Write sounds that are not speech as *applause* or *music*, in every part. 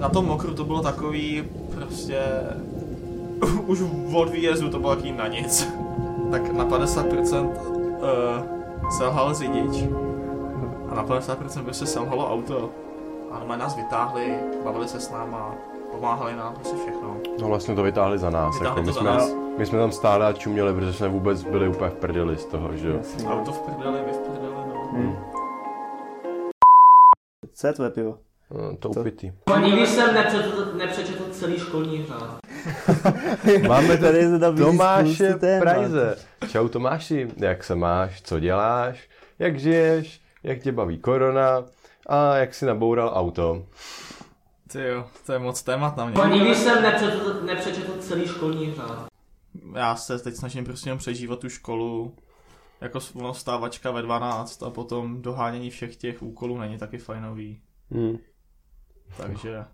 na tom mokru to bylo takový prostě... *laughs* Už od výjezdu to bylo takový na nic. Tak na 50% uh, selhal řidič. A na 50% by se selhalo auto. A normálně nás vytáhli, bavili se s náma, pomáhali nám, prostě všechno. No vlastně to vytáhli za nás. Vytáhli jako, to my, za jsme, nás. my jsme tam stále a čuměli, protože jsme vůbec byli úplně v prdeli z toho, že jo. Auto v prdeli, vy v prdeli, no. Hmm. Co je tvoje pivo? No, to To- upitý. Nikdy jsem nepřečetl, nepřečetl celý školní řád. *laughs* Máme tady Tomáše Prajze. Čau Tomáši, jak se máš, co děláš, jak žiješ, jak tě baví korona a jak si naboural auto. Ty jo, to je moc témat na mě. Nikdy jsem nepřečetl, nepřečetl celý školní řád. Já se teď snažím prostě jenom přežívat tu školu. Jako ono vstávačka ve 12 a potom dohánění všech těch úkolů není taky fajnový. Hmm. Takže...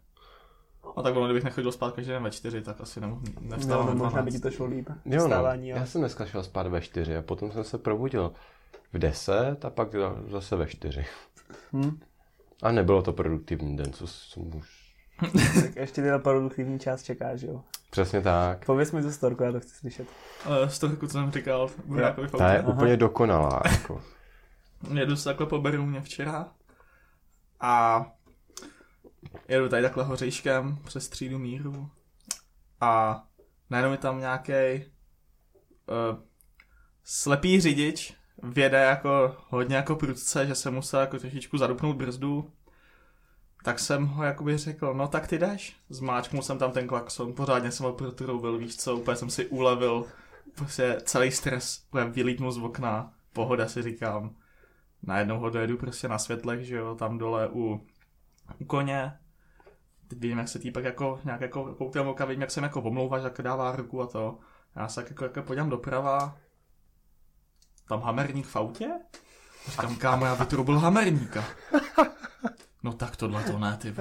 A tak ono, kdybych nechodil spát každý den ve 4, tak asi nemohu, No, nevstávám no, ve možná by 12. ti to šlo líp. Jo no, Vstávání, jo. já jsem dneska šel spát ve čtyři a potom jsem se probudil v 10 a pak zase ve čtyři. Hm? A nebylo to produktivní den, co jsem už... *laughs* Tak ještě ty na produktivní část čekáš, jo. Přesně tak. Pověz mi tu storku, já to chci slyšet. Uh, z toho, co jsem říkal, jako v Ta je autě. úplně dokonalá. Jako. *laughs* Jedu se takhle po Berouně včera a jedu tady takhle hořejškem přes třídu míru a najednou je tam nějaký uh, slepý řidič, vjede jako hodně jako prudce, že jsem musel jako trošičku zadupnout brzdu, tak jsem ho jakoby řekl, no tak ty jdeš. Zmáčknul jsem tam ten klakson, pořádně jsem ho protroubil, víš co, úplně jsem si ulevil, prostě celý stres, úplně vylítnul z okna, pohoda si říkám. Najednou ho dojedu prostě na světlech, že jo, tam dole u, u koně. Teď vidím, jak se týpek jako nějak jako koukám oka, vidím, jak se jako omlouváš, jak dává ruku a to. Já se jako, jako podívám doprava. Tam hamerník v autě? Říkám, kámo, já vytrubil hamerníka. No tak tohle to ne, ty.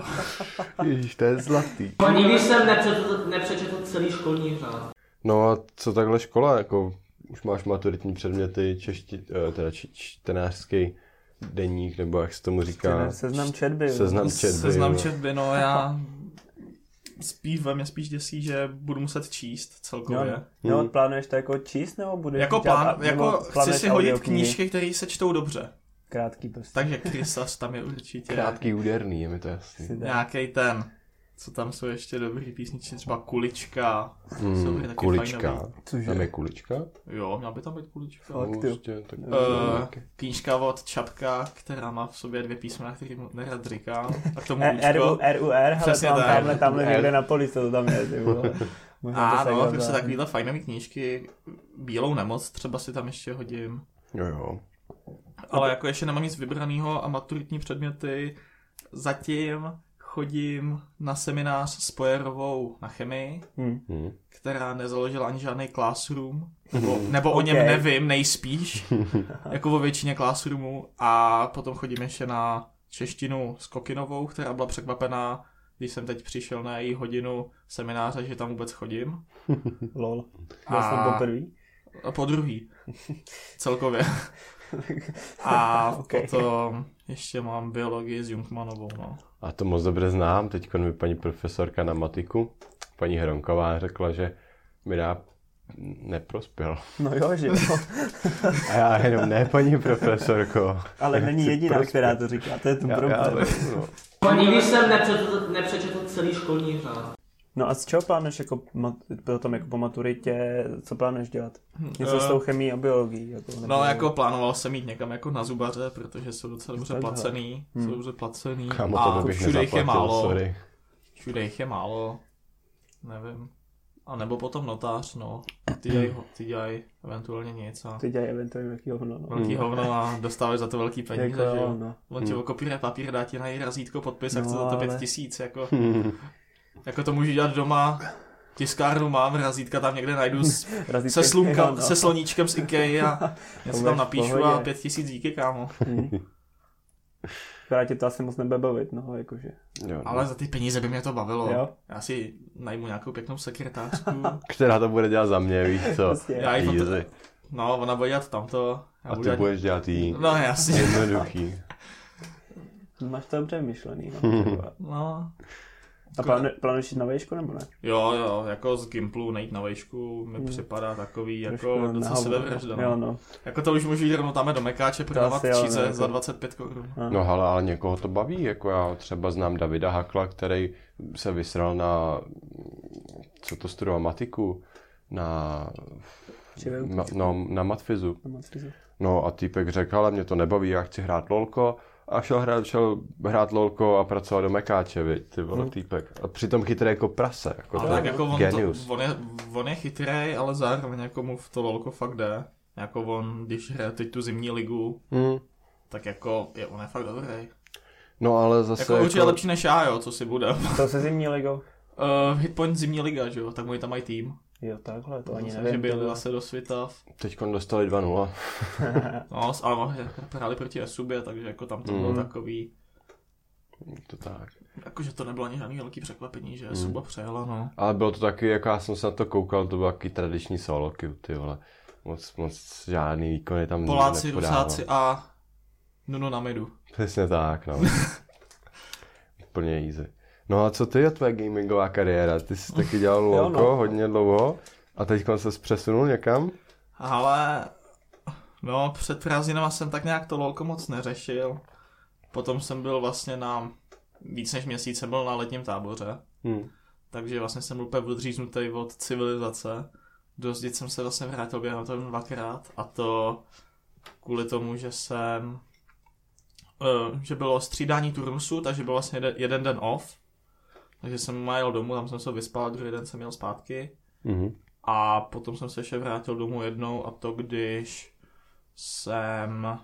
Ježíš, to je zlatý. Nikdy jsem nepřečetl, nepřečetl celý školní řád. No a co takhle škola, jako už máš maturitní předměty, češti, eh, teda či, čtenářský deník, nebo jak se tomu říká. Seznam četby. jo. Seznam četby. Seznam četby, no já spíš ve mě spíš děsí, že budu muset číst Jo, celkově. no. jo, Hmm. plánuješ to jako číst, nebo budeš Jako, dělat- plán, nebo jako chci si hodit knížky, které se čtou dobře. Krátký prostě. Takže Krysas tam je určitě Krátký úderný, je mi to jasný. Nějaký ten, co tam jsou ještě dobrý písničky, třeba Kulička. Jsou Mm, taky kulička. fajnový. Cože? Tam je kulička? Jo, měla by tam být Kulička. Fakt, jo. Prostě, tak... Uh, knížka od Čapka, která má v sobě dvě písmena, který mu nerad říkám. A k tomu E- RU, Lučko. RUR, mám tak. tamhle, tamhle R. někde na polici, to tam je, ty vole. *laughs* Možná to A se no, dělá prostě takovýhle fajnový knížky. Bílou nemoc třeba si tam ještě hodím. Jo, jo. Ale jako ještě nemám nic vybraného a maturitní předměty zatím chodím na seminář s Pojerovou na chemii, Hm. Hm. která nezaložila ani žádný classroom, nebo, nebo o něm nevím nejspíš, *laughs* jako o většině classroomů. A potom chodím ještě na češtinu s Kokinovou, která byla překvapená, když jsem teď přišel na její hodinu semináře, že tam vůbec chodím. *laughs* Lol. Byl jsem. A po druhý. *laughs* Celkově. A *laughs* Ok. potom ještě mám biologii s Jungmanovou, no. A to moc dobře znám. Teď mi paní profesorka na matiku, paní Hronková, řekla, že mi dá neprospěl. No jo, že jo. A já jenom, ne, paní profesorko. Ale není jediná, prospět. která to říká, to je ten Já, já, problém. no. Nikdy jsem nepřečetl, nepřečetl celý školní řád. No a z čeho plánuješ jako mat- potom jako po maturitě, co plánuješ dělat? Něco s Eh, tou chemií a biologií? Jako, nebo... No, jako plánoval jsem jít někam jako na zubaře, protože jsou docela dobře Takhle. placený. Hmm. Jsou dobře placený. Kámo, a to všude jich je málo. sorry. Všude jich je málo. Nevím. A nebo potom notář, no. Ty dělají, ty dělají eventuálně nic a Ty dělají eventuálně velký hovno. No. velký hovno a dostávají za to velký peníze, Jako, že jo, no. On ti Hmm. okopíruje papír, dá ti na její razítko podpis a No, chce za to pět ale- tisíc, jako. *laughs* Jako to můžu dělat doma, tiskárnu mám, razítka tam někde najdu s, *laughs* se, slunka, jo, no. se sloníčkem z Ikea a To budeš tam napíšu a pět tisíc díky, kámo. *laughs* Hm. Akorát tě to asi moc nebude bavit, no, jakože. Jo, no. Ale za ty peníze by mě to bavilo. Jo. Já si najmu nějakou pěknou sekretářku. *laughs* Která to bude dělat za mě, víš co? Prostě. Já jí Easy. No, ona bude dělat tamto. Já A ty dělat... budeš dělat jí. No jasně. Jednoduchý. Máš to dobře vymyšlený, no. třeba. No. A plánu, plánuješ jít na vejšku nebo ne? Jo, jo, jako z Gimplu nejít na vejšku mi připadá takový jako Hmm. Trošku docela sebevražda. Jo, No. no. Jako to už můžu jít rovnou tam do Mekáče prodávat číze no, jako- za 25 korun. No hele, ale někoho to baví, jako já třeba znám Davida Hakla, který se vysral na, co to studoval, matiku, na, na, no, na matfizu. Na Matrizu. No a týpek řekl, ale mě to nebaví, já chci hrát lolko. A šel hrát, šel hrát lolko a pracoval do Mekáče, viď, ty vole, týpek. A přitom chytrý jako prase, jako Ale tak jako on, genius. to, on, je, on je chytrý, ale zároveň jako mu v to lolko fakt jde. Jako on, když hraje teď tu zimní ligu, Hmm. tak jako je, on je fakt dobrý. No ale zase Jako určitě lepší než já, jo, co si bude. To se zimní ligou? *laughs* Uh, Hitpoint zimní liga, že jo, tak oni tam mají tým. Jo, takhle, to ani nevím. že byli ty zase do světa. teď dostali 2-0. *laughs* No, s- ale hráli proti Esubě, takže jako tam to bylo Mhm. takový, To tak. jakože to nebylo ani žádný velký překvapení, že Mhm. Esuba přejela, no. Ale bylo to taky, jako já jsem se na to koukal, to byl taky tradiční solo queue, ty vole. Moc, moc žádný výkony tam Poláci. Rusáci a Nuno na midu. Přesně tak, no. *laughs* Úplně easy. No a co ty je tvoje gamingová kariéra? Ty jsi taky dělal Jo, lolko no. hodně dlouho a teď se přesunul někam? Ale no, před prázdninama jsem tak nějak to lolko moc neřešil. Potom jsem byl vlastně na víc než měsíc jsem byl na letním táboře. Hm. Takže vlastně jsem byl úplně odříznutý od civilizace. Do Zdic jsem se vlastně vrátil během toho dvakrát a to kvůli tomu, že jsem eh, že bylo střídání turnusu, takže byl vlastně jeden den off. Takže jsem jel domů, tam jsem se vyspal, druhý den jsem jel zpátky. Mhm. A potom jsem se ještě vrátil domů jednou a to když jsem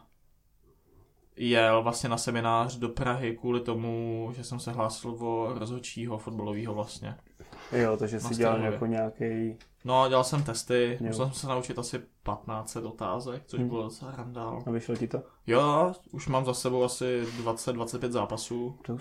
jel vlastně na seminář do Prahy kvůli tomu, že jsem se hlásil o rozhodčího fotbalového vlastně. Jo, takže jsi dělal jako nějaký... No, dělal jsem testy, Jo. musel jsem se naučit asi 15 otázek, což Hm. bylo docela randál. A vyšlo ti to? Jo, už mám za sebou asi 20-25 zápasů To.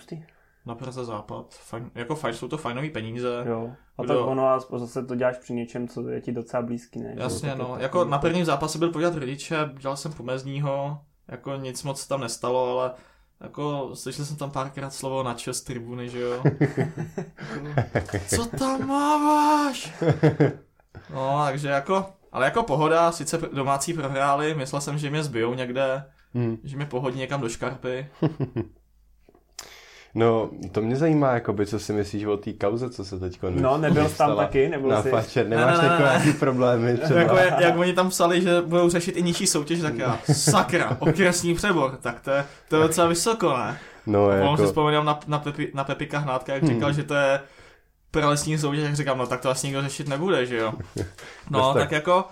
Na Praze Západ. Fajn, jako fajn, jsou to fajnový peníze. Jo. A Kdo- tak ono, a zase to děláš při něčem, co je ti docela blízký, ne? Jasně, no. tak- Jako na prvním zápase byl podívat rodiče, dělal jsem pomezního, jako nic moc tam nestalo, ale jako slyšel jsem tam párkrát slovo na z tribuny, že jo. *laughs* Co tam máváš? No, takže jako, ale jako pohoda, sice domácí prohráli, myslel jsem, že mě zbijou někde, Hm. že mě pohodí někam do škarpy. *laughs* No, to mě zajímá, jakoby, co si myslíš o té kauze, co se teď No, nebyl jsi tam taky, nebyl na jsi... fačer, Ne, nemáš ne, ne, takové ne. nějaký problémy třeba? Jako jak, jak oni tam psali, že budou řešit i nižší soutěž, tak já, sakra, okresní přebor, tak to je, to je docela vysoko, ne? No, Jako... si vzpomínám na, na, Pepi, na Pepika Hnátka, jak říkal, že to je pralesní soutěž, jak říkám, no tak to asi nikdo řešit nebude, že jo. *laughs* No, tak. tak jako,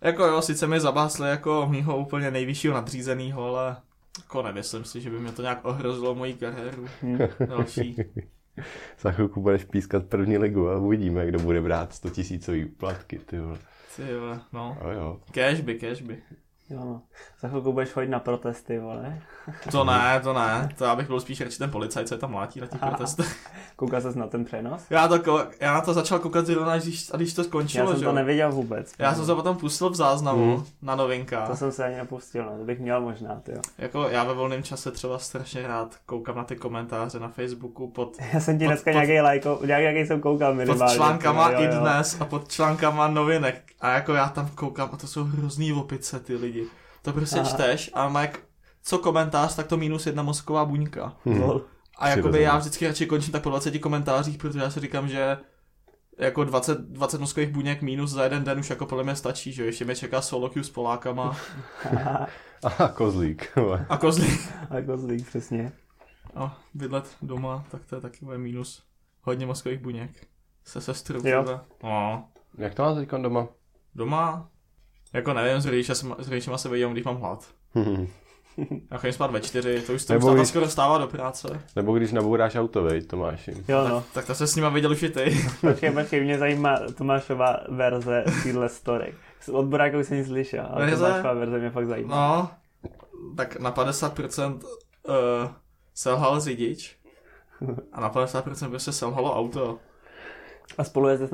jako jo, sice mi zabásli jako mýho úplně nejvyššího nadřízenýho, ale jako nemyslím si, že by mě to nějak ohrozilo moji kariéru další. *laughs* za chvilku budeš pískat první ligu a uvidíme, kdo bude brát 100 tisícový platky, ty vole. Ty vole, no. Jo, jo. Cashby, cashby. Jo, no. Za chvilku budeš chodit na protesty, vole. To ne, to ne, to já bych byl spíš radši ten policajt, co je tam mlátí na těch protestech. *laughs* Koukal ses na ten přenos? Já, to, já na to začal koukat zrovna, když, a když to Já skončilo, jsem že to jo. neviděl vůbec. Já jsem se potom pustil v záznamu Hmm. na novinkách. To jsem se ani nepustil, no. To bych měl možná, ty Jako já ve volném čase třeba strašně rád koukám na ty komentáře na Facebooku pod, *laughs* Já jsem ti Pod- dneska pod- nějaký lajko, nějaký jsem koukal minimálně. pod článkama ty, jo, i jo. dnes a pod článkama novinek. A jako já tam koukám a to jsou hrozný opice ty lidi. To prostě Aha. čteš a má jak co komentář, tak to minus jedna mozková buňka. Lol. A jakoby já vždycky radši končím tak po 20 komentářích, protože já si říkám, že jako 20, 20 mozkových buněk minus za jeden den už jako podle mě stačí, že jo? ještě mě čeká solo queue s Polákama *laughs* Aha, kozlík. a kozlík. A kozlík, přesně. A bydlet doma, tak to je taky moje minus. Hodně mozkových buněk. Se sestrou. Jo. třeba. No. Jak to máš teď doma? Doma? Jako nevím, s rodičema, s rodičema se vidím, když mám hlad. *laughs* Já chodím spát ve čtyři, to už to už Nebo když- skoro stává do práce. Nebo když nabouráš auto, vej, Tomáši. Jo, no. Tak, tak to se s nima viděl už i ty. *laughs* Počkej, počkej, mě zajímá Tomášova verze téhle story. Od Buráku jsem nic slyšel, ale Verze? Tomášova verze mě fakt zajímá. No, tak na 50% uh, selhal řidič *laughs* a na 50% prostě selhalo auto. A spolu jste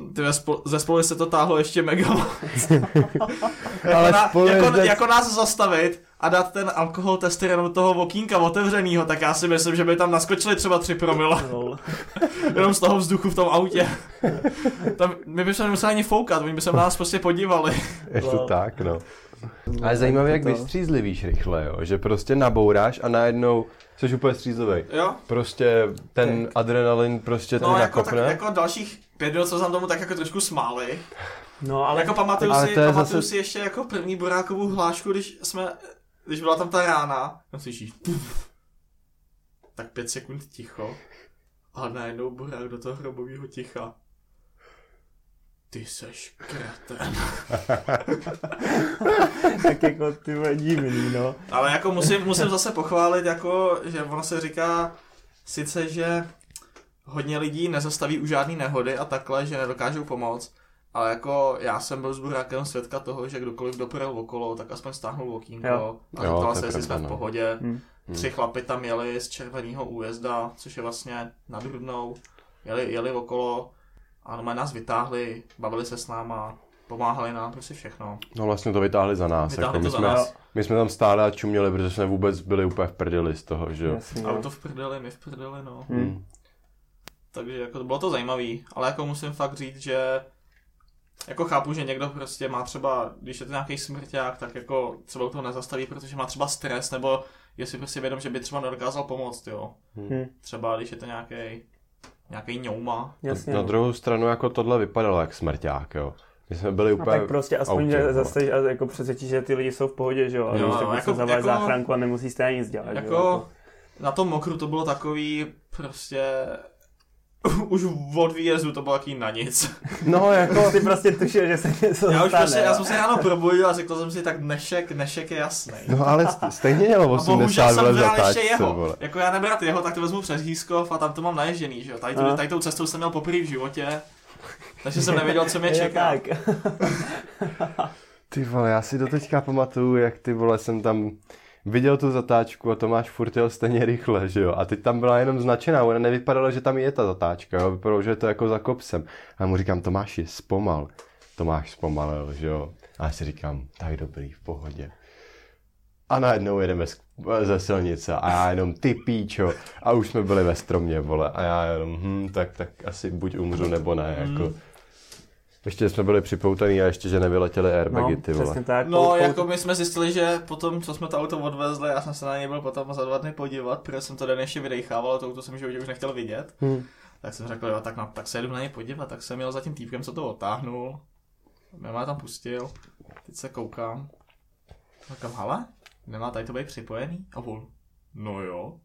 jsme selhal? Ty ve spol- ze spolu se to táhlo ještě mega moc. *laughs* jako, Ale na, jako, jezdec- jako, nás zastavit a dát ten alkohol tester do toho okýnka otevřenýho, tak já si myslím, že by tam naskočili třeba 3 promila. *laughs* Jenom z toho vzduchu v tom autě. Tam, my bychom nemuseli ani foukat, oni by se na nás prostě podívali. *laughs* Je to Wow. tak, no. Ale zajímavé, jak vystřízlivíš rychle, jo? že prostě nabouráš a najednou jsi úplně střízlivý. Jo? Prostě ten adrenalin prostě No ten jako, tak, nakopne. jako dalších pět minut, co jsem tomu tak jako trošku smáli. No Ale jako pamatuju Ale si, to je pamatuju zase- si ještě jako první Borákovou hlášku, když jsme, když byla tam ta rána, tam slyšíš puf, tak pět sekund ticho a najednou Borák do toho hrobového ticha. Ty seš kreten. *laughs* tak jako ty divný, no. Ale jako musím, musím zase pochválit, jako, že ono se říká sice, že hodně lidí nezastaví u žádný nehody a takhle, že nedokážou pomoct, ale jako já jsem byl s Burákem svědka toho, že kdokoliv doprel okolo, tak aspoň stáhnul okýnko Jo. a Jo, zeptal to se, je jestli jsme v no. pohodě. Hm. Tři chlapy tam jeli z červeného újezda, což je vlastně nad. Jeli, jeli okolo a normálně nás vytáhli, bavili se s náma, pomáhali nám, prostě všechno. No vlastně to vytáhli za nás. Vytáhli jako, to my, za jsme, nás. my jsme tam stáli a čuměli, protože jsme vůbec byli úplně v prdeli z toho, že jo. Jasně, no. Auto v prdeli, my v prdeli, no. Hm. Hmm. Takže jako bylo to zajímavý, ale jako musím fakt říct, že jako chápu, že někdo prostě má třeba, když je to nějaký smrťák, tak jako třeba toho nezastaví, protože má třeba stres, nebo je si prostě vědom, že by třeba nedokázal pomoct, jo. Hm. Třeba když je to nějaký nějaký ňouma. Jasně, Na no. druhou stranu jako tohle vypadalo jak smrťák, jo. My jsme byli A úplně tak prostě aspoň, autě, že zase a jako přesvědčí, že ty lidi jsou v pohodě, že jo. A Jo, tak jako- jako, zavolat jako- záchranku a nemusíte nic dělat, že jo. Jako na tom mokru to bylo takový prostě *laughs* už od výjezdu to bylo jaký na nic. No jako, Ty prostě tušil, že se něco Já už stane, prostě, já jsem se ráno probudil a řekl jsem si, tak dnešek, dnešek je jasný. no ale st- stejně bohužel 80 jsem vole bral ještě jeho. vole. Jako já nebrat jeho, tak to vezmu přes Hískov a tam to mám naježděný, že jo. Tady, tady tou cestou jsem měl poprvé v životě. Takže jsem nevěděl, co mě čeká. tak. *laughs* Ty vole, já si doteďka pamatuju, jak ty vole jsem tam viděl tu zatáčku a Tomáš furt jel stejně rychle, že jo. A teď tam byla jenom značená, ona nevypadalo, že tam je ta zatáčka, jo. Vypadalo, že je to jako za kopsem. A mu říkám, Tomáši, zpomal. Tomáš zpomalil, že jo. A já si říkám, tak dobrý, v pohodě. A najednou jedeme z- ze silnice a já jenom ty píčo. A už jsme byli ve stromě, vole. A já jenom, hm, tak, tak asi buď umřu nebo ne, jako. Ještě jsme byli připoutaný a ještě, že nevyletěly airbagy, No, ty vole. přesně tak. No, Pou- jako my jsme zjistili, že potom, co jsme to auto odvezli, já jsem se na něj byl potom za dva dny podívat, protože jsem to den ještě vydechával, to auto jsem životě už nechtěl vidět. Hm. Tak jsem řekl, jo, tak, na, tak se jedu na něj podívat, tak jsem jel za tím týpkem, co to otáhnul. Nemá tam pustil, teď se koukám. Říkám, hele, nemá tady to být připojený? A on, no jo.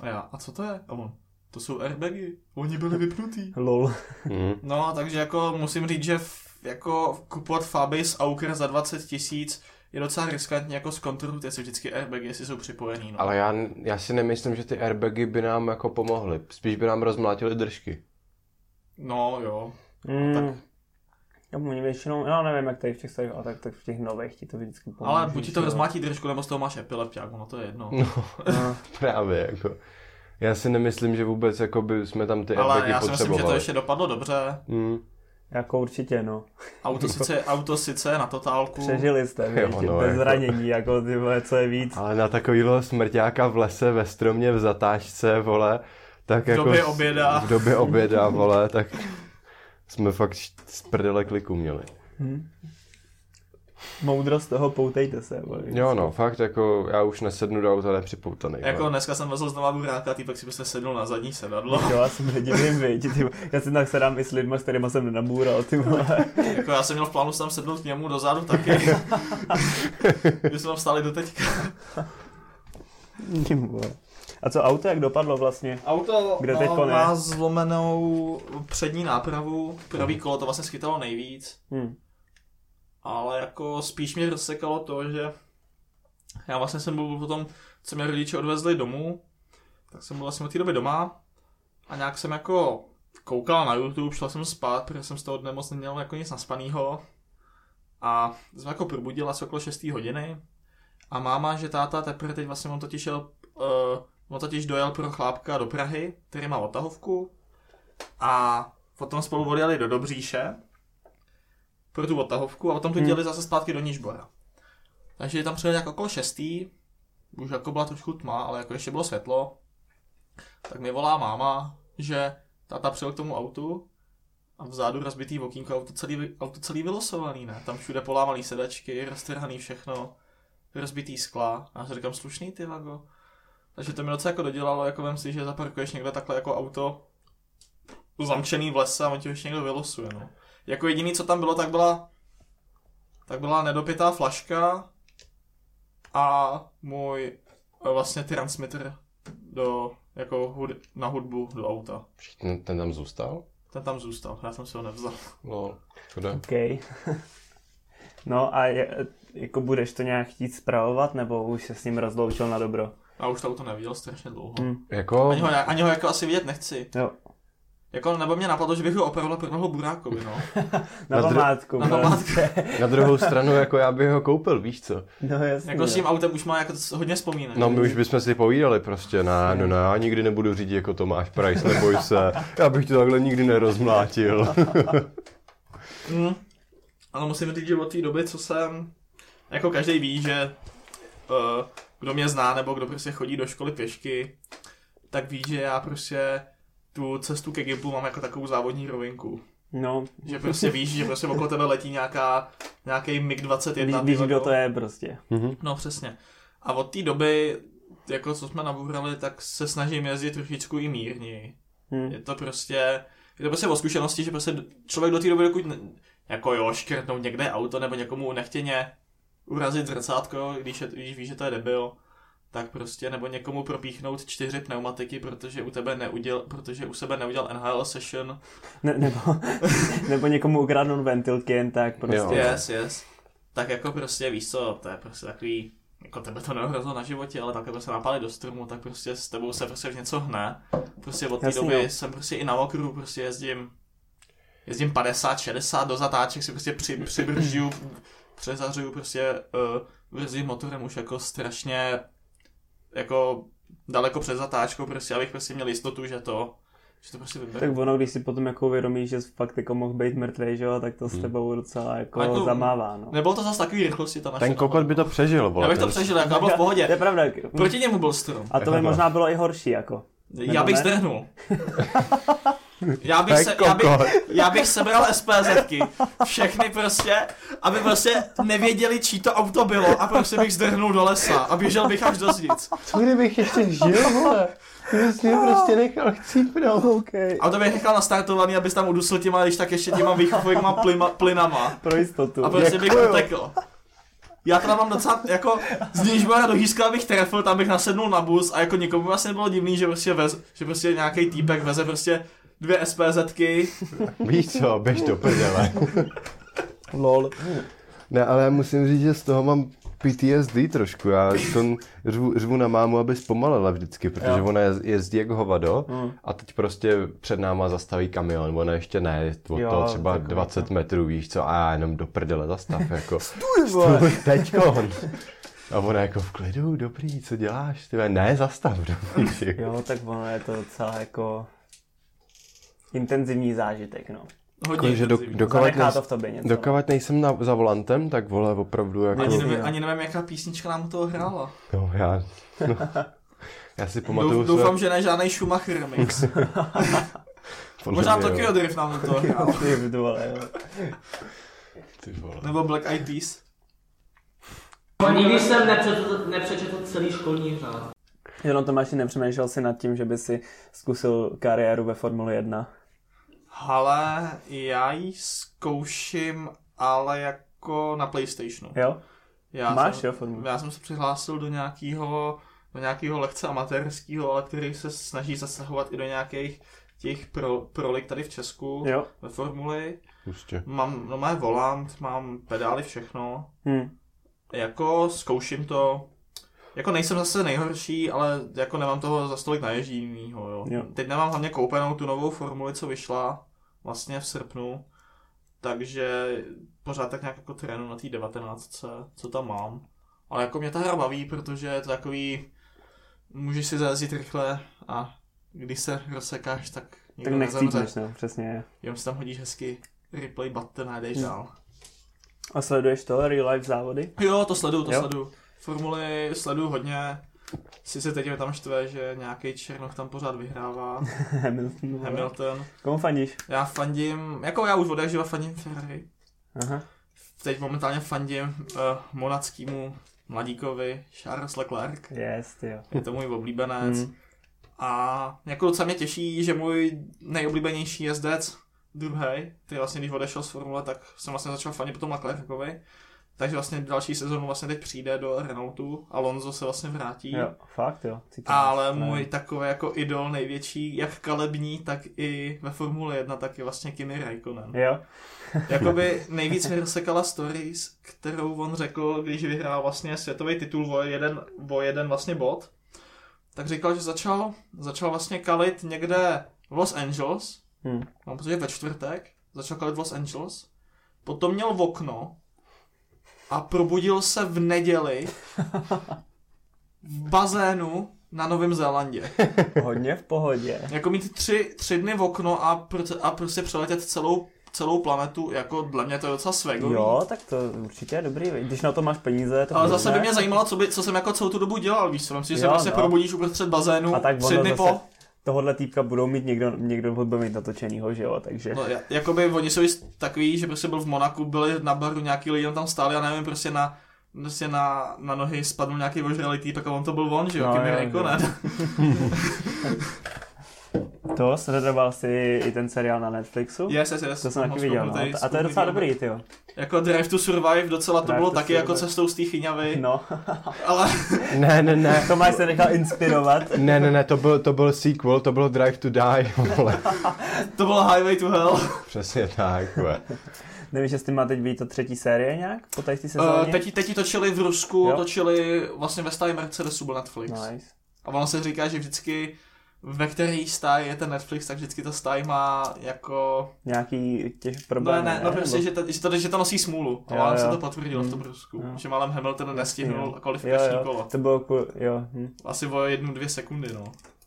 A já, a co to je? A on, to jsou airbagy, oni byli vypnutý. Lol. Mhm. No, takže jako musím říct, že jako kupovat Fabis Auker za 20 tisíc je docela riskantní jako zkontrolujte si vždycky airbagy, jestli jsou připojený. No. Ale já, já si nemyslím, že ty airbagy by nám jako pomohly. Spíš by nám rozmlátily držky. No, jo. Mm. tak. Já oni většinou, já nevím, jak tady v těch starých, ale tak, tak v těch nových ti to vždycky pomůže. Ale buď ti to rozmátí držku, nebo z toho máš epilepťák, ono to je jedno. No, No. *laughs* právě jako. Já si nemyslím, že vůbec jako by jsme tam ty Ale já si myslím, že to ještě dopadlo dobře. Hmm. Jako určitě, no. Auto sice, *laughs* auto sice na totálku. Přežili jste, Jo, jo, no, bez jako- zranění, jako ty vole, co je víc. Ale na takovýhle smrťáka v lese, ve stromě, v zatáčce, vole, tak V jako... době s- oběda. V době oběda, *laughs* vole, tak jsme fakt z prdele kliku měli. Moudrost toho poutejte se. Vole. Jo no, fakt jako já už nesednu do auta nepřipoutaný. Jako dneska jsem vezl znova buráka a týpek si prostě sedl na zadní sedadlo. Jo, já jsem nedivím, viď, já si tak sedám i s lidma, s kterýma jsem nenabůral, ty vole. jako já jsem měl v plánu tam sednout k němu dozadu taky. *laughs* My jsme tam stáli do teďka. Vole. A co auto, jak dopadlo vlastně? Auto Kde no, teďko ne? má zlomenou přední nápravu, pravý kolo to vlastně schytalo nejvíc, Hm. Ale jako spíš mě rozsekalo to, že já vlastně jsem byl potom, co mě rodiče odvezli domů, tak jsem byl vlastně od té doby doma a nějak jsem jako koukal na YouTube, šel jsem spát, protože jsem z toho dne moc neměl jako nic naspanýho. A jsem jako probudil asi okolo 6. hodiny. A máma, že táta teprve teď vlastně on totiž jel, uh, on totiž dojel pro chlápka do Prahy, který má odtahovku a potom spolu odjeli do Dobříše pro tu odtahovku a potom tu Hmm. jeli zase zpátky do Nížbora. Takže tam přijel jako okolo šestý, už jako byla trošku tma, ale jako ještě bylo světlo, tak mi volá máma, že táta přijel k tomu autu a vzadu rozbitý okýnko, auto celý, auto celý vylosovaný, ne? Tam všude polámalý sedačky, roztrhaný všechno, rozbitý skla. A já si říkám, slušný ty vago. Takže to mi docela jako dodělalo, jako vem si, že zaparkuješ někde takhle jako auto zamčený v lese a on ti ještě někdo vylosuje, no. Jako jediný, co tam bylo, tak byla tak byla nedopitá flaška a můj vlastně transmitter do, jako hud, na hudbu do auta. Ten, ten tam zůstal? Ten tam zůstal, já jsem si ho nevzal. No, škoda. OK. *laughs* no a je, jako budeš to nějak chtít zpravovat, nebo už se s ním rozloučil na dobro? A už to auto neviděl strašně dlouho. Hm. Jako, Ani ho, ani ho jako asi vidět nechci. Jo, Jako, nebo mě napadlo, že bych ho opravil a prohnul Burákovi, no. *laughs* na Na dru- památku. Na památku. *laughs* na druhou stranu, jako já bych ho koupil, víš co? No jasně. Jako s tím autem už má jako hodně vzpomínek. No my už bychom si povídali prostě, ne, no ne, já nikdy nebudu řídit jako Tomáš Price, neboj se, já bych to takhle nikdy nerozmlátil. *laughs* Mm. Ale musím říct, že od té doby, co jsem, jako každý ví, že uh, kdo mě zná, nebo kdo prostě chodí do školy pěšky, tak ví, že já prostě tu cestu ke Gimplu mám jako takovou závodní rovinku. No, Že prostě víš, že prostě okolo tebe letí nějaká, nějaký MiG-21. víš, kdo to je prostě. Mhm. No přesně. A od té doby, jako co jsme nabourali, tak se snažím jezdit trošičku i mírněji. Hm. Je to prostě, je to prostě o zkušenosti, že prostě člověk do té doby, dokud ne, jako jo, škrtnout někde auto nebo někomu nechtěně urazit zrcátko, když, je, když víš, že to je debil, tak prostě, nebo někomu propíchnout čtyři pneumatiky, protože u tebe neuděl, protože u sebe neudělal NHL session. Ne, nebo, *laughs* nebo někomu ukradnout ventilky jen tak prostě. Jo. Yes, yes. Tak jako prostě víš co, to je prostě takový, jako tebe to neohrozilo na životě, ale takhle se napálit do stromu, tak prostě s tebou se prostě něco hne. Prostě od té doby jo. jsem prostě i na okruhu prostě jezdím, jezdím 50, 60 do zatáček, si prostě při, přibržuju, *laughs* přezařuju prostě uh, brzdím motorem už jako strašně jako daleko před zatáčkou, prostě abych prostě měl jistotu, že to, že to prostě vyberu. Tak ono, když si potom jako uvědomíš, že jsi fakt jako mohl být mrtvý, že jo, tak to s tebou docela jako, A jako- zamává, no. Nebylo to zase takový rychlosti ta naše. Ten kokot by to přežil, Já vole. bych to přežil, jako já byl v pohodě. To je pravda. Proti němu byl strom. A to by Jako možná bylo i horší, jako. Já bych zdrhnul. *laughs* Já bych, se, já, bych, já bych sebral SPZky, všechny prostě, aby prostě nevěděli, čí to auto bylo a prostě bych zdrhnul do lesa a běžel bych až do zdic. Co kdybych ještě žil, vole? Ty bys mě prostě nechal chcípnout. Okay. A to bych nechal nastartovaný, abys tam udusil těma, když tak ještě těma výchovýma plima, plynama. Pro jistotu. A prostě bych Děkuju. utekl. Já teda mám docela, jako, z Nížbora do Hýska bych trefil, tam bych nasednul na bus a jako nikomu vlastně nebylo divný, že prostě, vez, že prostě nějaký týpek veze prostě dvě SPZky Víš co, běž do prdele. *laughs* Lol. Ne, ale já musím říct, že z toho mám PTSD trošku. Já to řvu, řvu na mámu, aby zpomalila vždycky, protože Jo. ona jez- jezdí jako hovado Hmm. a teď prostě před náma zastaví kamion, ona ještě ne, od Jo, toho třeba takový 20 metrů, víš co, a já jenom do prdele zastav, jako. *laughs* vole. Stůj, teďko. A ona jako v klidu, dobrý, co děláš? Ty ne, zastav, dobrý. Jo, tak ono je to docela jako intenzivní zážitek, no. hodně Jako, že do, intenzivní. dokovat, Zanechá nejs, to v tobě něco. dokovat nejsem na, za volantem, tak vole, opravdu jako... Ani nevím, ani nevím, jaká písnička nám toho hrála. No, já, no, *laughs* já si pamatuju Douf, doufám, že ne žádný Schumacher remix. *laughs* *laughs* Možná. Tokyo Drift nám toho hrál. Ty vole. Ty vole. Nebo Black Eyed Peas. Nikdy jsem nepřečetl, nepřečetl celý školní řád. Jenom Tomáši, nepřemýšlel si nad tím, že by si zkusil kariéru ve Formule 1? Ale já ji zkouším, ale jako na Playstationu. Jo? Já Máš, jsem, jo, Formule? Já jsem se přihlásil do nějakého do nějakého lekce amatérského, ale který se snaží zasahovat i do nějakých těch pro, prolik tady v Česku Jo? ve formuli. Prostě. Mám, no má volant, mám pedály, všechno. Hm. Jako zkouším to, jako nejsem zase nejhorší, ale jako nemám toho za stolik naježdínýho, jo. Jo. Teď nemám hlavně koupenou tu novou formuli, co vyšla vlastně v srpnu, takže pořád tak nějak jako trénu na té 19, co tam mám. Ale jako mě ta hra baví, protože je to takový, můžeš si zajezdit rychle a když se rozsekáš, tak Tak nikdo nechcípneš, nezemře. no, přesně. Jenom si tam hodíš hezky replay button a jdeš dál. A sleduješ to, real life závody? Jo, to sleduju, to Jo? sleduju. Formuli sleduju hodně. Sice teď mě tam štve, že nějaký Černoch tam pořád vyhrává. *laughs* Hamilton. Hamilton. Komu fandíš? Já fandím, jako já už od živa fandím Ferrari. Aha. Teď momentálně fandím uh, monackýmu mladíkovi Charles Leclerc. Yes, jo. Je to můj oblíbenec. Mm. A jako docela mě těší, že můj nejoblíbenější jezdec, druhý, který vlastně když odešel z formule, tak jsem vlastně začal fandit potom Leclercovi. Takže vlastně další sezonu vlastně teď přijde do Renaultu, Alonso se vlastně vrátí. Jo, fakt jo. Cítím, Ale je- můj takový jako idol největší, jak kalební, tak i ve Formule 1, tak je vlastně Kimi Raikkonen. Jo. *laughs* Jakoby nejvíc mi rozsekala stories, kterou on řekl, když vyhrál vlastně světový titul o jeden, o jeden vlastně bod. Tak říkal, že začal, začal vlastně kalit někde v Los Angeles, Hm. mám pocit, že ve čtvrtek, začal kalit v Los Angeles, potom měl v okno a probudil se v neděli v bazénu na Novém Zélandě. Hodně v pohodě. Jako mít tři, tři dny v okno a, proce- a prostě přeletět celou, celou planetu, jako dle mě to je docela swagový. Jo, tak to určitě je dobrý, když na to máš peníze, to Ale zase by mě zajímalo, co, by, co jsem jako celou tu dobu dělal, víš co? Myslím, že se Jo, prostě no. probudíš uprostřed bazénu A tak tři dny zase- po. Tohle týpka budou mít někdo, někdo bude mít natočenýho, že jo, takže... No, ja- jakoby oni jsou takový, že prostě byl v Monaku, byli na baru, nějaký lidi tam stáli a nevím, prostě na, prostě na, na nohy spadl nějaký ožralý týpek a on to byl on, že jo, No, Kimi jo, Raikkonen. *laughs* *laughs* To sledoval si i ten seriál na Netflixu? Yes, yes, yes. To jsem taky viděl, no. A to je docela dobrý, ty jo. Jako Drive to Survive docela to Drive bylo to taky jako Survive. cestou z té chyňavy, No, *laughs* ale Ne, ne, ne. *laughs* Tomáš se nechal inspirovat. Ne, ne, ne, to byl, to byl sequel, to bylo Drive to Die, vole. *laughs* to bylo Highway to Hell. Přesně tak, vole. Nevíš, jestli má teď být to třetí série nějak? Po té Uh, sezóně? teď, teď ji točili v Rusku, Jo. točili vlastně ve stáji Mercedesu byl Netflix. Nice. A ono se říká, že vždycky ve který stáji je ten Netflix, tak vždycky ta stáj má jako... Nějaký těch No, problémů, ne, no prostě, že to, že to, že to nosí smůlu. A Jo, vám se jo. to potvrdilo v tom Mm. Rusku. Jo. Že málem Hamilton nestihnul jo. kvalifikační jo, jo. kolo. To bylo, ku- jo. Hm. Asi o jednu, dvě sekundy, no.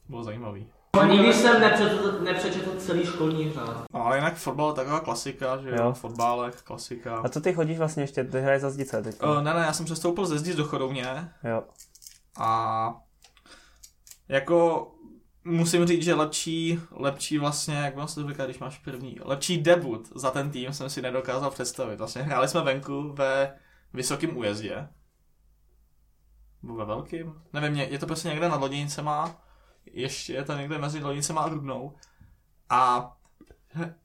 Bylo zajímavý. Nikdy jsem nepřečetl, nepřečetl celý školní řád. No, ale jinak fotbal je taková klasika, že jo, Jo. fotbálek, klasika. A co ty chodíš vlastně ještě? Ty hraješ za zdice teď? Uh, ne, ne, já jsem přestoupil ze Zdic do Chodouně Jo. a jako musím říct, že lepší, lepší vlastně, jak se to když máš první, lepší debut za ten tým jsem si nedokázal představit. Vlastně hráli jsme venku ve Vysokém újezdě. Ve Velkým? Nevím, je- to prostě někde nad Loděnicema, ještě je to někde mezi Loděnicema a Rudnou. A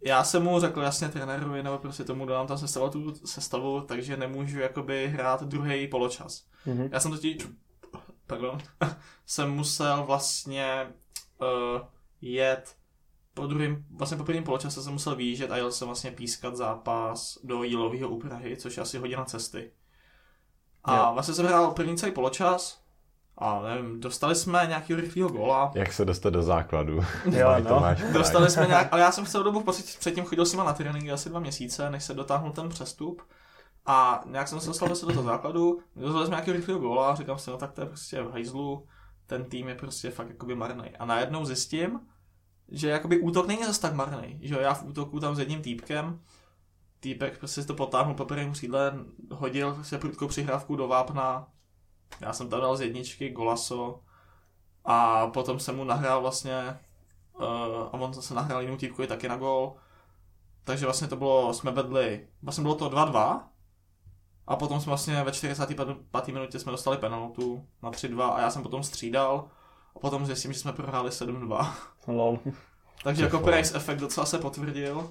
já jsem mu řekl jasně trenérovi, nebo prostě tomu dodám tam sestavu, tu sestavu, takže nemůžu jakoby hrát druhý poločas. Mhm. Já jsem totiž, pardon, *laughs* jsem musel vlastně uh, jet po druhém, vlastně po prvním poločase jsem musel výjíždět a jel jsem vlastně pískat zápas do Jílového u Prahy, což je asi hodina cesty. A Jo. vlastně jsem hrál první celý poločas a nevím, dostali jsme nějakého rychlého góla. Jak se dostat do základu. *laughs* Jo, no. Tomáš. Dostali jsme nějak, *laughs* ale já jsem celou dobu pocit, předtím chodil s nima na tréninky asi dva měsíce, než se dotáhnul ten přestup. A nějak jsem se dostal do do toho základu, dostali jsme nějakého rychlého góla a říkám si, no tak to je prostě v hajzlu, ten tým je prostě fakt jakoby marný. A najednou zjistím, že jakoby útok není zase tak marný, že já v útoku tam s jedním týpkem, týpek prostě to potáhnul po prvním křídle, hodil se prudkou přihrávku do vápna, já jsem tam dal z jedničky golaso a potom jsem mu nahrál vlastně uh, a on zase nahrál jinou týpku taky na gol. Takže vlastně to bylo, jsme vedli, vlastně bylo to 2-2 a potom jsme vlastně ve 45. minutě jsme dostali penaltu na 3-2 a já jsem potom střídal a potom zjistím, že jsme prohráli 7-2. Lol. Takže jako price efekt docela se potvrdil.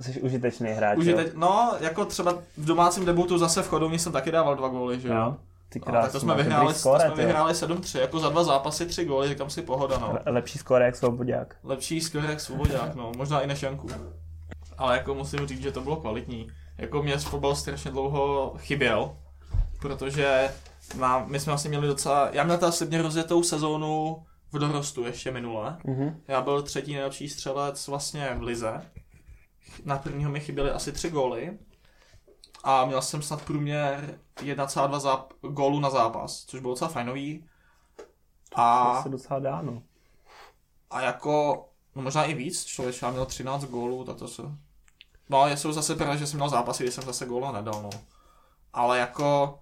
Jsi užitečný hráč, Už jo? teď, no, jako třeba v domácím debutu zase v Chodovni jsem taky dával dva góly, že jo. Jo. Ty No, krásný, tak to jsme máte vyhráli, dobrý to skóre, jsme vyhráli 7-3, jako za dva zápasy tři góly, říkám si pohoda, no. Le- Lepší skóre jak Svobodák. Lepší skoro jak Svobodák, no, možná i než Janku. Ale jako musím říct, že to bylo kvalitní. Jako mě fotbal strašně dlouho chyběl, protože má, my jsme vlastně měli docela, já měl teda slibně rozjetou sezónu v dorostu ještě minule. Mhm. Já byl třetí nejlepší střelec vlastně v Lize. Na prvního mi chyběly asi tři góly. A měl jsem snad průměr 1,2 záp- gólů na zápas, což bylo docela fajnový. A To se docela dá, no. a jako, no možná i víc, člověk já měl 13 gólů, tak to se, No, jsou zase pravda, že jsem měl zápasy, kdy jsem zase góla nedal, no. Ale jako...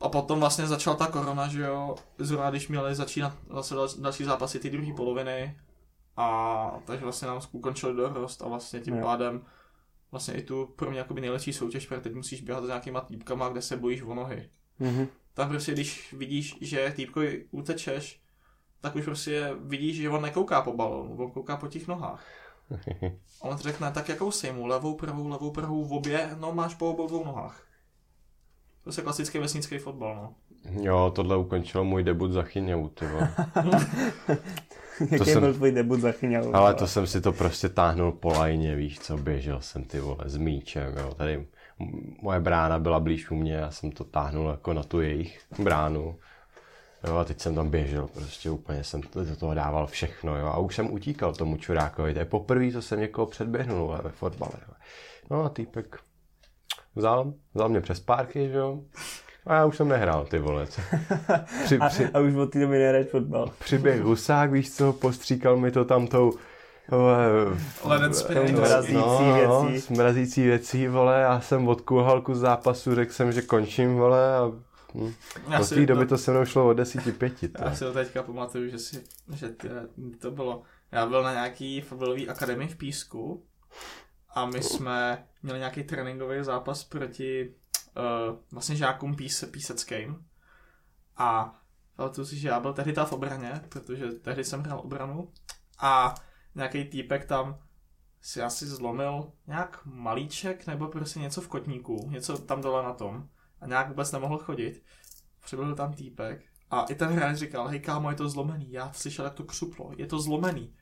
A potom vlastně začala ta korona, že jo, zrovna když měli začínat zase dal- další zápasy ty druhé poloviny. A takže vlastně nám ukončili dorost a vlastně tím Jo. pádem vlastně i tu pro mě jakoby nejlepší soutěž, protože teď musíš běhat s nějakýma týpkama, kde se bojíš o nohy. Mhm. Tam prostě, když vidíš, že týpkovi utečeš, tak už prostě vidíš, že on nekouká po balonu, on kouká po těch nohách. *laughs* On řekne, tak jakou si mu, levou, pravou, levou, pravou, v obě, no máš po obou dvou nohách. To je klasický vesnický fotbal, no. Jo, tohle ukončilo můj debut za Chyňou, ty vole. *laughs* Jaký jsem- byl tvůj debut za Chyňalu? Ale to jsem si to prostě táhnul po lajně, víš co, běžel jsem ty vole s míčem, jo. Tady moje brána byla blíž u mě, já jsem to táhnul jako na tu jejich bránu. Jo, a teď jsem tam běžel, prostě úplně jsem to- do toho dával všechno, jo. A už jsem utíkal tomu čurákovi, to je poprvé, co jsem někoho předběhnul vole, ve fotbale, jo. No a týpek vzal, vzal mě přes párky, že jo. A já už jsem nehrál, ty vole. co. *laughs* Při, A, při, a už od té doby nehraješ fotbal. přiběh husák, víš co, postříkal mi to tam tou spray. mrazící no, věcí. s mrazící věcí, vole, já jsem odkulhal kus zápasu, řekl jsem, že končím, vole, a hm. Já od té doby to se mnou šlo od desíti pěti. Já si to teďka pamatuju, že, si, že ty, to bylo, já byl na nějaký fotbalový akademii v Písku a my jsme měli nějaký tréninkový zápas proti uh, vlastně žákům pís, píseckým a pamatuju si, že já byl tehdy ta v obraně, protože tehdy jsem hrál obranu a nějaký týpek tam si asi zlomil nějak malíček nebo prostě něco v kotníku, něco tam dole na tom a nějak vůbec nemohl chodit. Přibyl tam týpek a i ten hráč říkal, hej kámo, je to zlomený, já slyšel, jak to křuplo, je to zlomený.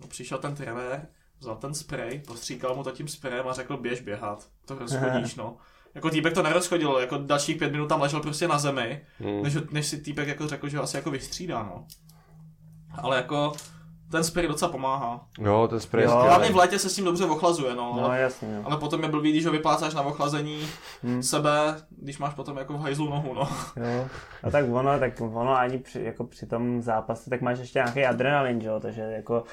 No, přišel ten trenér, vzal ten spray, postříkal mu to tím sprayem a řekl, běž běhat, to rozchodíš, *laughs* no. Jako týpek to nerozchodil, jako dalších pět minut tam ležel prostě na zemi, Hmm. než, než si týpek jako řekl, že ho asi jako vystřídá, no. Ale jako ten spray docela pomáhá. Jo, ten spray Jo, Hlavně v létě se s tím dobře ochlazuje, no. No ale, jasně, jo. ale potom je blbý, když ho vyplácáš na ochlazení Hmm. sebe, když máš potom jako v hajzlu nohu, no. Jo. A tak ono, tak ono ani při, jako při tom zápase, tak máš ještě nějaký adrenalin, jo, takže jako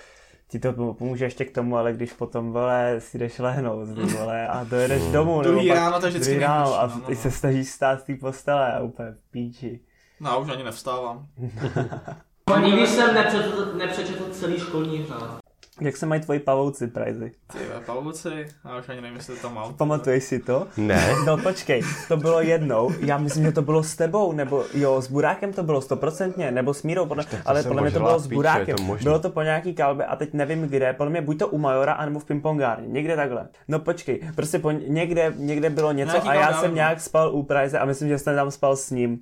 ti to pom- pomůže ještě k tomu, ale když potom, vole, si jdeš lehnout, ty vole, a dojedeš domů, nebo Druhý pak ráno to je vždycky ráno a no, no, ty no. se snažíš stát z té postele a úplně v píči. No, já už ani nevstávám. *laughs* Nikdy jsem nepřečetl, nepřečetl celý školní řád. Jak se mají tvoji pavouci, Prajzy? Ty pavouci, já už ani nevím, jestli to mám. Pamatuješ si to? Ne, No počkej, to bylo jednou, já myslím, že to bylo s tebou, nebo jo, s Burákem to bylo stoprocentně, nebo s Mírou, podle, ale podle mě to bylo s Burákem. to možný. bylo to po nějaký kalbě a teď nevím kde, podle mě buď to u Majora, anebo v pingpongárně, někde takhle. No počkej, prostě po, někde, někde bylo něco Nějaký a já jsem nějak spal u Prajze a myslím, že jsem tam spal s ním,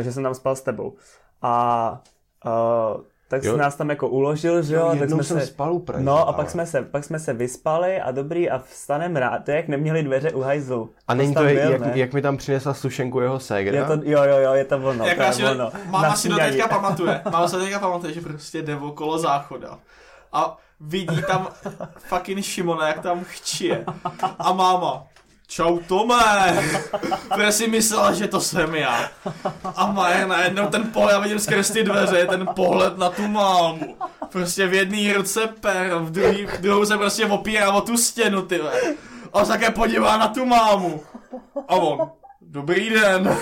že jsem tam spal s tebou. A uh, tak Jo. jsi nás tam jako uložil, že jo? Jo, tak jsme jsem se... spal u Prajzy, No a ale- pak jsme, se, pak jsme se vyspali a dobrý a vstanem rád, to jak neměli dveře u hajzlu. a není to, jak, byl, jak, ne? jak mi tam přinesla sušenku jeho ségra? Je to, jo, jo, jo, je to ono, Jak to je si ono. máma Na si do snídani. teďka *laughs* pamatuje. Máma si do teďka pamatuje, že prostě jde okolo záchoda. A vidí tam fucking Šimona, jak tam chčije. A máma, čau Tome, protože si myslela, že to jsem já. A Majer najednou ten pohled, já vidím skrz ty dveře, ten pohled na tu mámu. Prostě v jedné ruce per, v druhý, v druhou se prostě opírá o tu stěnu, ty vole. A se také podívá na tu mámu. A on, dobrý den.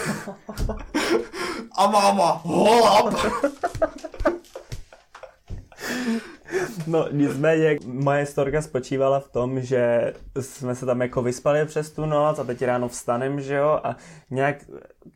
A máma, holap. No nicméně moje storka spočívala v tom, že jsme se tam jako vyspali přes tu noc a teď ráno vstanem, že jo, a nějak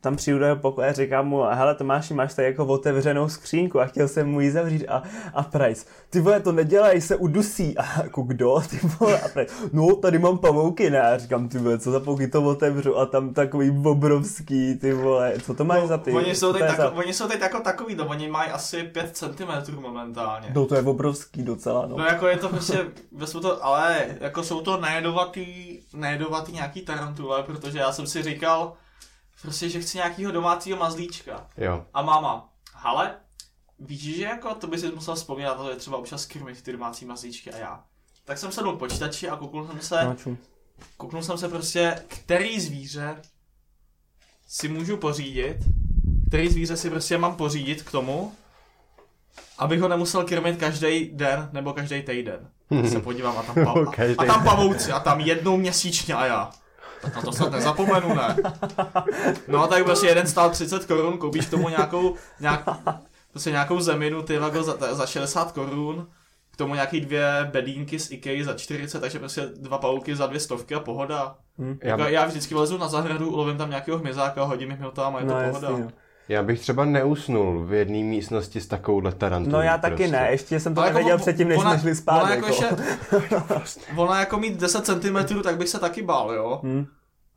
tam přijdu do jeho pokoje a říkám mu, hele Tomáši, máš tady jako otevřenou skřínku a chtěl jsem mu ji zavřít a, a Price, ty vole, to nedělej, se udusí. A jako kdo, ty vole, a Price, no tady mám pavouky, ne, a říkám, ty vole, co za pavouky to otevřu a tam takový obrovský, ty vole, co to máš za ty? Oni jsou, teď tako, za... oni jsou teď jako takový, no, oni mají asi 5 cm momentálně. No to je obrovský docela, no. No jako je to prostě, jsou to, ale jako jsou to nejedovatý, nejedovatý nějaký tarantule, protože já jsem si říkal, prostě, že chci nějakýho domácího mazlíčka. Jo. A máma, ale víš, že jako to by si musel vzpomínat, to je třeba občas krmit ty domácí mazlíčky a já. Tak jsem sedl k počítači a kouknul jsem se, kouknul jsem se prostě, který zvíře si můžu pořídit, který zvíře si prostě mám pořídit k tomu, abych ho nemusel krmit každý den nebo každý týden. Se podívám a tam, pa- *laughs* a tam pavouci a tam jednou měsíčně a já. Tak na to snad nezapomenu, ne? No tak prostě jeden stál 30 korun, koupíš tomu nějakou, nějak, prostě nějakou zeminu, ty vago za, za 60 korun, k tomu nějaký dvě bedínky z Ikea za 40, takže prostě dva pavouky za dvě stovky a pohoda. Já, Já, já vždycky lezu na zahradu, ulovím tam nějakého hmyzáka, hodím jim ho tam a je to No pohoda. jasný. Já bych třeba neusnul v jedné místnosti s takovouhle tarantou. No já taky prostě. ne, ještě jsem to Ale jako nevěděl on- předtím, než ona- jsme šli spát. Ona jako, jako. ještě, *laughs* ona jako mít 10 cm, tak bych se taky bál, jo. Hm.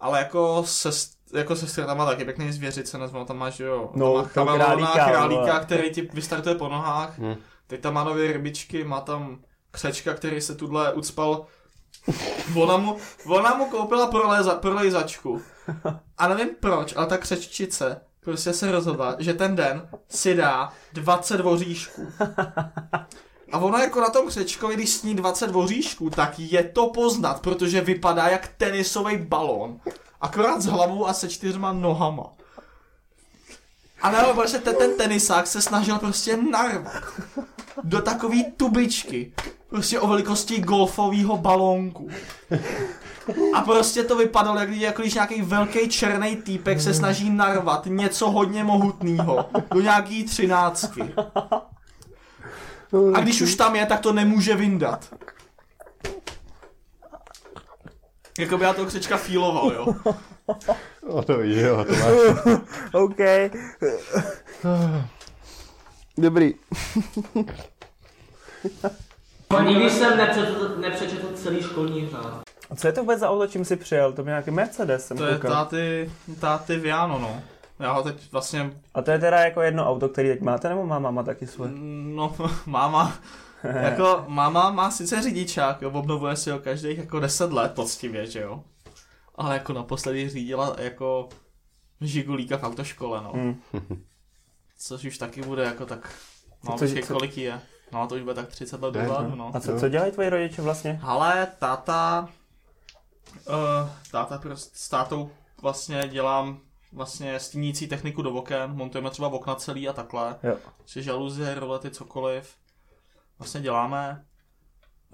Ale jako se, jako sestra tam má taky pěkný zvěřice, nezvou, tam máš, jo, No, tam má králíka, králíka, který ti vystartuje po nohách, Hm. teď tam má nové rybičky, má tam křečka, který se tudle ucpal, ona mu, ona mu koupila proleza, prolejzačku a nevím proč, ale ta křeččice prostě se rozhodla, že ten den si dá 20 voříšků. A ona jako na tom křečkovi, když sní 20 voříšků, tak je to poznat, protože vypadá jak tenisový balón. Akorát s hlavou a se čtyřma nohama. A nebo prostě ten, ten tenisák se snažil prostě narvat do takový tubičky, prostě o velikosti golfového balónku. A prostě to vypadalo, jak, jako když nějaký velký černý týpek se snaží narvat něco hodně mohutného do nějaký třináctky. A když už tam je, tak to nemůže vyndat. Jako by já toho křečka fíloval, jo. O to víš, jo, to máš. OK. Dobrý. Nikdy jsem nepřečetl, nepřečetl celý školní řád. A co je to vůbec za auto, čím jsi přijel? To byl nějaký Mercedes, jsem To je koukal. táty, táty Viano, no. Já ho teď vlastně, A to je teda jako jedno auto, který teď máte, nebo má máma taky svoje? no, *laughs* máma, *laughs* jako máma má sice řidičák, jo, obnovuje si ho každých jako 10 let poctivě, že jo. Ale jako naposledy řídila jako žigulíka v autoškole, no. Hmm. Což už taky bude jako tak, no, Co- co- kolik je. No, to už bude tak 30 let dozadu, no. A co, co dělají tvoji rodiče vlastně? Ale táta, uh, táta prostě s tátou vlastně dělám vlastně stínící techniku do oken, montujeme třeba okna celý a takhle, Jo. či žaluzie, rolety, cokoliv. Vlastně děláme.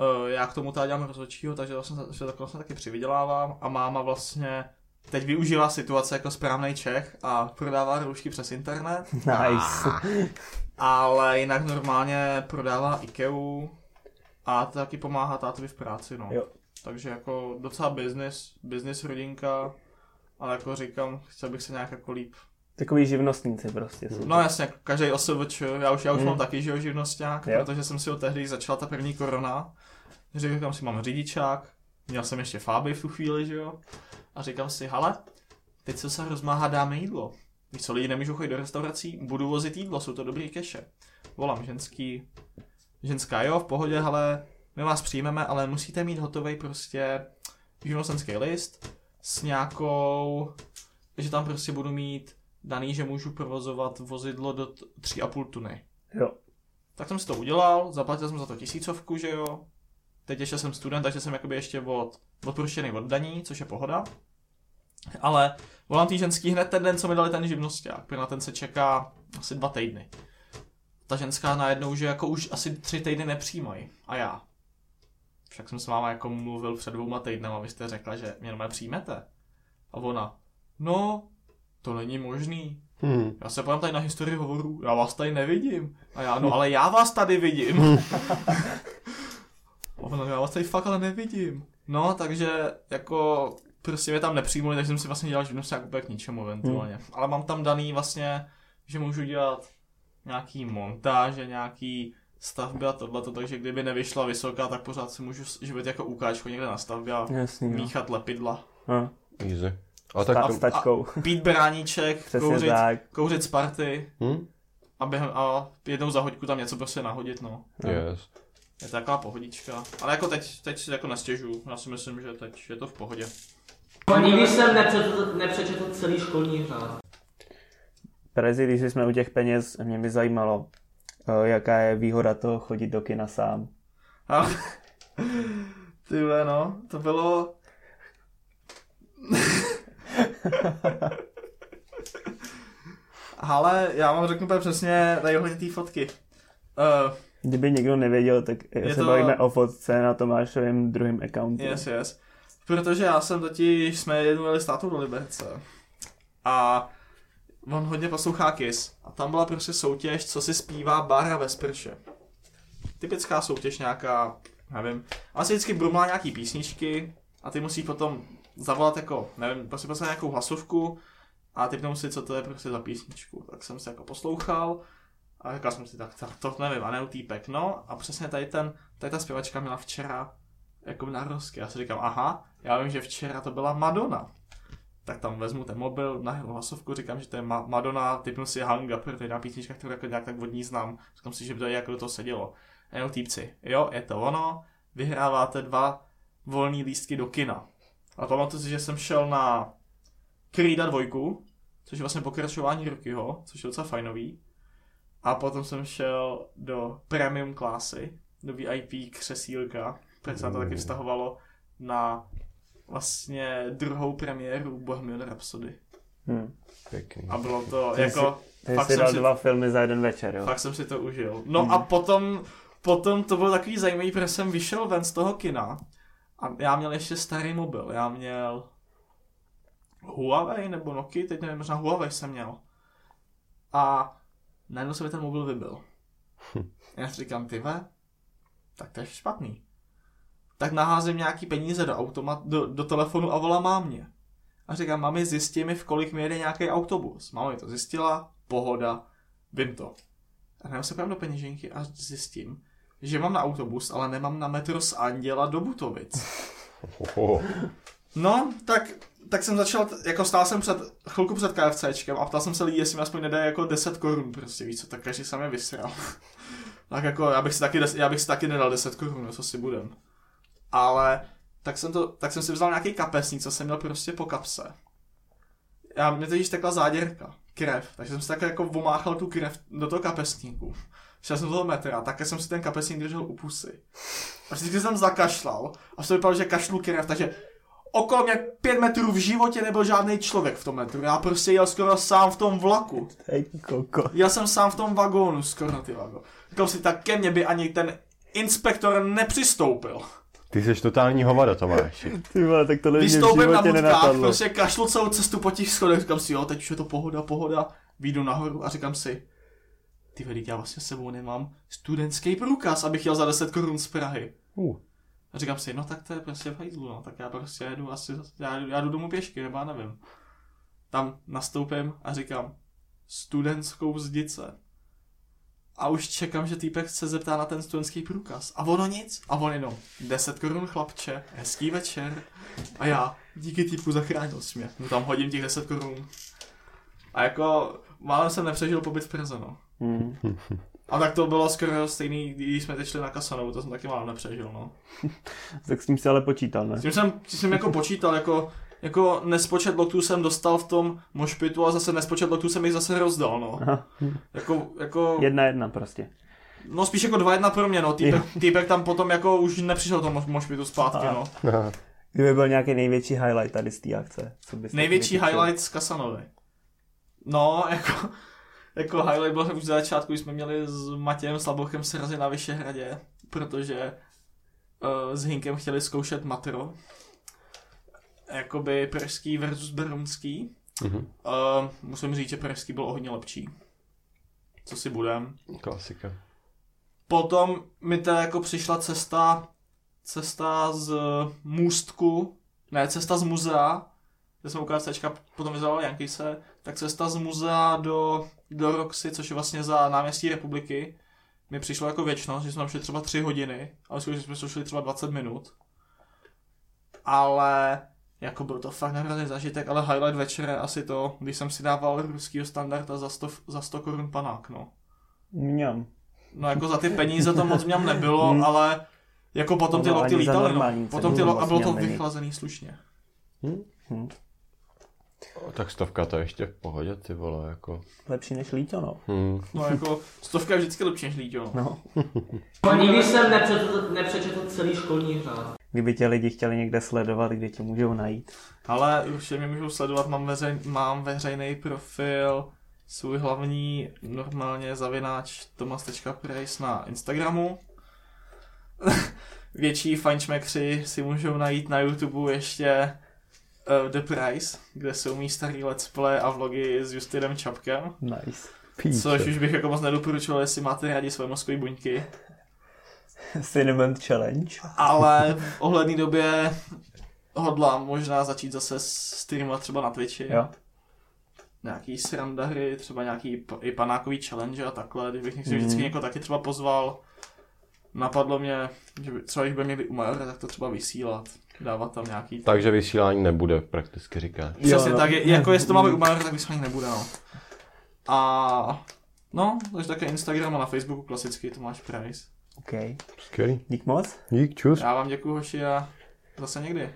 Uh, já k tomu teda dělám rozhodčího, takže vlastně, že takhle vlastně taky přivydělávám a máma vlastně teď využívá situace jako správný Čech a prodává roušky přes internet. *laughs* Nice. *laughs* Ale jinak normálně prodává Ikeu a to taky pomáhá tátovi v práci, no. Jo. Takže jako docela business, business rodinka, ale jako říkám, chtěl bych se nějak jako líp. Takový živnostníci prostě jsou. No jasně, jako každý OSVČ, já už, já už Hmm. mám taky, že jo, živnosták, Jo. protože jsem si ho tehdy začala ta první korona. Říkám si, mám řidičák, měl jsem ještě fáby v tu chvíli, že jo. A říkám si, hele, teď co se rozmáhá, dáme jídlo. Víš co, lidi nemůžou chodit do restaurací, budu vozit jídlo, jsou to dobrý keše. Volám ženský, ženská jo, v pohodě, ale my vás přijmeme, ale musíte mít hotový prostě živnostenský list s nějakou, že tam prostě budu mít daný, že můžu provozovat vozidlo do t- 3,5 tuny. Jo. Tak jsem si to udělal, zaplatil jsem za to tisícovku, že jo. Teď ještě jsem student, takže jsem jakoby ještě od, odproštěný od daní, což je pohoda. Ale volám tý ženský hned ten den, co mi dali ten živnosták, protože na ten se čeká asi dva týdny. Ta ženská najednou, že jako už asi tři týdny nepřijímají. A já. Však jsem s váma jako mluvil před dvouma týdnama, vy jste řekla, že mě normálně přijmete. A ona, no, to není možný. Hmm. Já se podívám tady na historii hovorů, já vás tady nevidím. A já, no ale já vás tady vidím. *laughs* A ona, já vás tady fakt ale nevidím. No, takže jako prostě mě tam nepřijmuli, takže jsem si vlastně dělal živnost jako úplně k ničemu eventuálně. Ale mám tam daný vlastně, že můžu dělat nějaký montáže, nějaký stavby a tohleto, takže kdyby nevyšla vysoká, tak pořád si můžu živit jako ukáčko někde na stavbě a Jasný, no. míchat lepidla. no. Easy. A Ta, tak s tačkou. Pít beráníček, *laughs* Přesně kouřit, tak. kouřit z party hm? a, během, a jednou za hoďku tam něco prostě nahodit, no. Yes. Je to taková pohodička. Ale jako teď, teď si jako nestěžu. Já si myslím, že teď je to v pohodě. Nikdy jsem nepřečetl, nepřečetl celý školní řád. Prezi, když jsme u těch peněz, mě by zajímalo, jaká je výhoda toho chodit do kina sám. A, *laughs* ty no, to bylo... *laughs* Ale já vám řeknu úplně přesně tady ohledně té fotky. Uh, Kdyby někdo nevěděl, tak je se to- bavíme o fotce na Tomášovém druhém accountu. yes, yes. Protože já jsem totiž, jsme jednou jeli s tátou do Liberce. A on hodně poslouchá Kiss. A tam byla prostě soutěž, co si zpívá Bára ve sprše. Typická soutěž nějaká, nevím. A si vždycky brumlá nějaký písničky a ty musíš potom zavolat jako, nevím, prostě poslat nějakou hlasovku a typnou si, co to je prostě za písničku. Tak jsem si jako poslouchal a říkal jsem si, tak, tak to nevím, a ne týpek, no. A přesně tady ten, tady ta zpěvačka měla včera jako narozky. Já si říkám, aha, já vím, že včera to byla Madonna. Tak tam vezmu ten mobil, nahnu hlasovku, říkám, že to je Ma- Madonna, typnu si Hang Up, to je jedna písnička, kterou jako nějak tak od ní znám. Říkám si, že by to jako do toho sedělo. A jenom týpci, jo, je to ono, vyhráváte dva volné lístky do kina. A pamatuju si, že jsem šel na Creeda dvojku, což je vlastně pokračování Rockyho, což je docela fajnový. A potom jsem šel do premium klasy, do VIP křesílka, protože se na to taky vztahovalo na vlastně druhou premiéru Bohemian Rhapsody. Hm. Pěkný. A bylo to Ty jako... Ty Fakt jsi jsem dal si- dva filmy za jeden večer, jo? Fakt jsem si to užil. No Hmm. a potom, potom to bylo takový zajímavý, protože jsem vyšel ven z toho kina a já měl ještě starý mobil. Já měl Huawei nebo Nokia, teď nevím, možná Huawei jsem měl. A najednou se mi ten mobil vybil. Já si říkám, ty ve, tak to je špatný. Tak naházím nějaký peníze do, automat, do, do telefonu a volám mámě. A říkám, mami, zjistí mi, v kolik mi jede nějaký autobus. Máma mi to zjistila, pohoda, vím to. A najednou se do peněženky a zjistím, že mám na autobus, ale nemám na metro z Anděla do Butovic. Oho. *laughs* No, tak, tak jsem začal, jako stál jsem před, chvilku před KFCčkem a ptal jsem se lidí, jestli mi aspoň nedají jako 10 korun, prostě víš co, tak každý se mě vysral. *laughs* tak jako, já bych si taky, já bych si taky nedal 10 korun, no, co si budem. Ale, tak jsem, to, tak jsem si vzal nějaký kapesník, co jsem měl prostě po kapse. Já, mě totiž tekla záděrka, krev, takže jsem si tak jako vomáchal tu krev do toho kapesníku. Šel jsem do toho metra, také jsem si ten kapesník držel u pusy. A vždycky jsem zakašlal a to vypadalo, že kašlu krev, takže okolo mě pět metrů v životě nebyl žádný člověk v tom metru. Já prostě jel skoro sám v tom vlaku. Koko. Jel jsem sám v tom vagónu, skoro na ty vago. Říkal si, tak ke mně by ani ten inspektor nepřistoupil. Ty jsi totální hovada, Tomáši. Ty vole, tak tohle mě v Vystoupím na budkách, nenapadlo. prostě kašlu celou cestu po těch schodech, říkám si, jo, teď už je to pohoda, pohoda. Výjdu nahoru a říkám si, ty veli, já vlastně s sebou nemám studentský průkaz, abych jel za 10 korun z Prahy. Uh. A říkám si, no tak to je prostě v hajzlu, no, tak já prostě jedu asi, já, já jdu domů pěšky, nebo já nevím. Tam nastoupím a říkám, studentskou zdice. A už čekám, že týpek se zeptá na ten studentský průkaz. A ono nic. A on jenom 10 korun chlapče, hezký večer. A já díky týpku zachránil jsi mě. Mu tam hodím těch 10 korun. A jako málem jsem nepřežil pobyt v Praze, no. Hm. A tak to bylo skoro stejný, když jsme teď šli na Kasanovu, to jsem taky málem nepřežil, no. *laughs* Tak s tím si ale počítal, ne? S tím jsem, tím jsem jako počítal, jako, jako nespočet loktů jsem dostal v tom mošpitu a zase nespočet loktů jsem jich zase rozdal, no. Aha. Jako, jako, Jedna jedna prostě. no spíš jako dva jedna pro mě, no. Týpek, týpek tam potom jako už nepřišel do mo- mošpitu zpátky, Aha. no. Kdyby byl nějaký největší highlight tady z té akce. Co byste Největší highlight z Kasanovy. No, jako, jako highlight byl už za začátku, když jsme měli s Matějem Slabochem srazy na Vyšehradě, protože uh, s Hinkem chtěli zkoušet matro. Jakoby pražský versus berunský. Mhm. Uh, musím říct, že pražský byl o hodně lepší. Co si budem. Klasika. Potom mi teda jako přišla cesta, cesta z můstku, ne, cesta z muzea, kde jsme u KFCčka potom vyzvali Jankise, tak cesta z muzea do, do Roxy, což je vlastně za náměstí republiky, mi přišlo jako věčnost, že jsme tam šli třeba 3 hodiny, ale skutečně jsme šli třeba 20 minut. Ale jako byl to fakt nehrazný zážitek, ale highlight večera je asi to, když jsem si dával ruskýho standarda za 100, za 100 korun panák, no. Mňam. No jako za ty peníze to moc mňam nebylo, Hmm. ale jako potom ty No, lokty ani za lítaly, no. Potom ty to lo- a bylo to vychlazený slušně. Hm. O, tak stovka to je ještě v pohodě, ty vole, jako. Lepší než líto, no. Hmm. No jako stovka je vždycky lepší než líťo. No. no. *laughs* Nikdy jsem nepřečetl, nepřečetl celý školní řád. Kdyby tě lidi chtěli někde sledovat, kde tě můžou najít. Ale určitě mě můžou sledovat, mám, veřej, mám veřejný profil svůj hlavní normálně zavináč tomas.price na Instagramu. *laughs* Větší fajnšmekři si můžou najít na YouTube ještě uh, The Price, kde jsou mý starý let's play a vlogy s Justinem Čapkem. Nice. Píče. Což už bych jako moc nedoporučoval, jestli máte rádi své mozkové buňky. Cinnamon Challenge. Ale *laughs* v ohledné době hodlám možná začít zase streamovat třeba na Twitchi. Jo. Nějaký srandahry, třeba nějaký i panákový challenge a takhle, kdybych mm. Mhm. vždycky někoho taky třeba pozval. Napadlo mě, že třeba když by měli u Majora, tak to třeba vysílat. Dávat tam nějaký... Takže vysílání nebude, prakticky říkáš. Přesně no. tak, je, jako jestli to máme u tak vysílání nebude, no. A... No, takže také Instagram a na Facebooku klasicky Tomáš Price. OK. Skvělý. Dík moc. Dík, čus. Já vám děkuji, hoši, a zase někdy.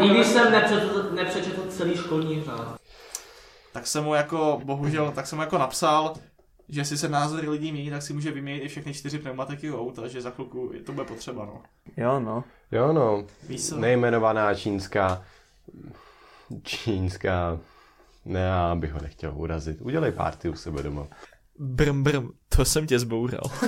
Nikdy jsem nepřečetl, nepřečetl celý školní řád. tak jsem mu jako, bohužel, tak jsem mu jako napsal, že jestli se názory lidí mění, tak si může vyměnit i všechny čtyři pneumatiky u auta, že za chvilku to bude potřeba, no. Jo, no. Jo no, Víš nejmenovaná čínská, čínská, ne, já bych ho nechtěl urazit. Udělej párty u sebe doma. Brm, brm, to jsem tě zboural. *laughs*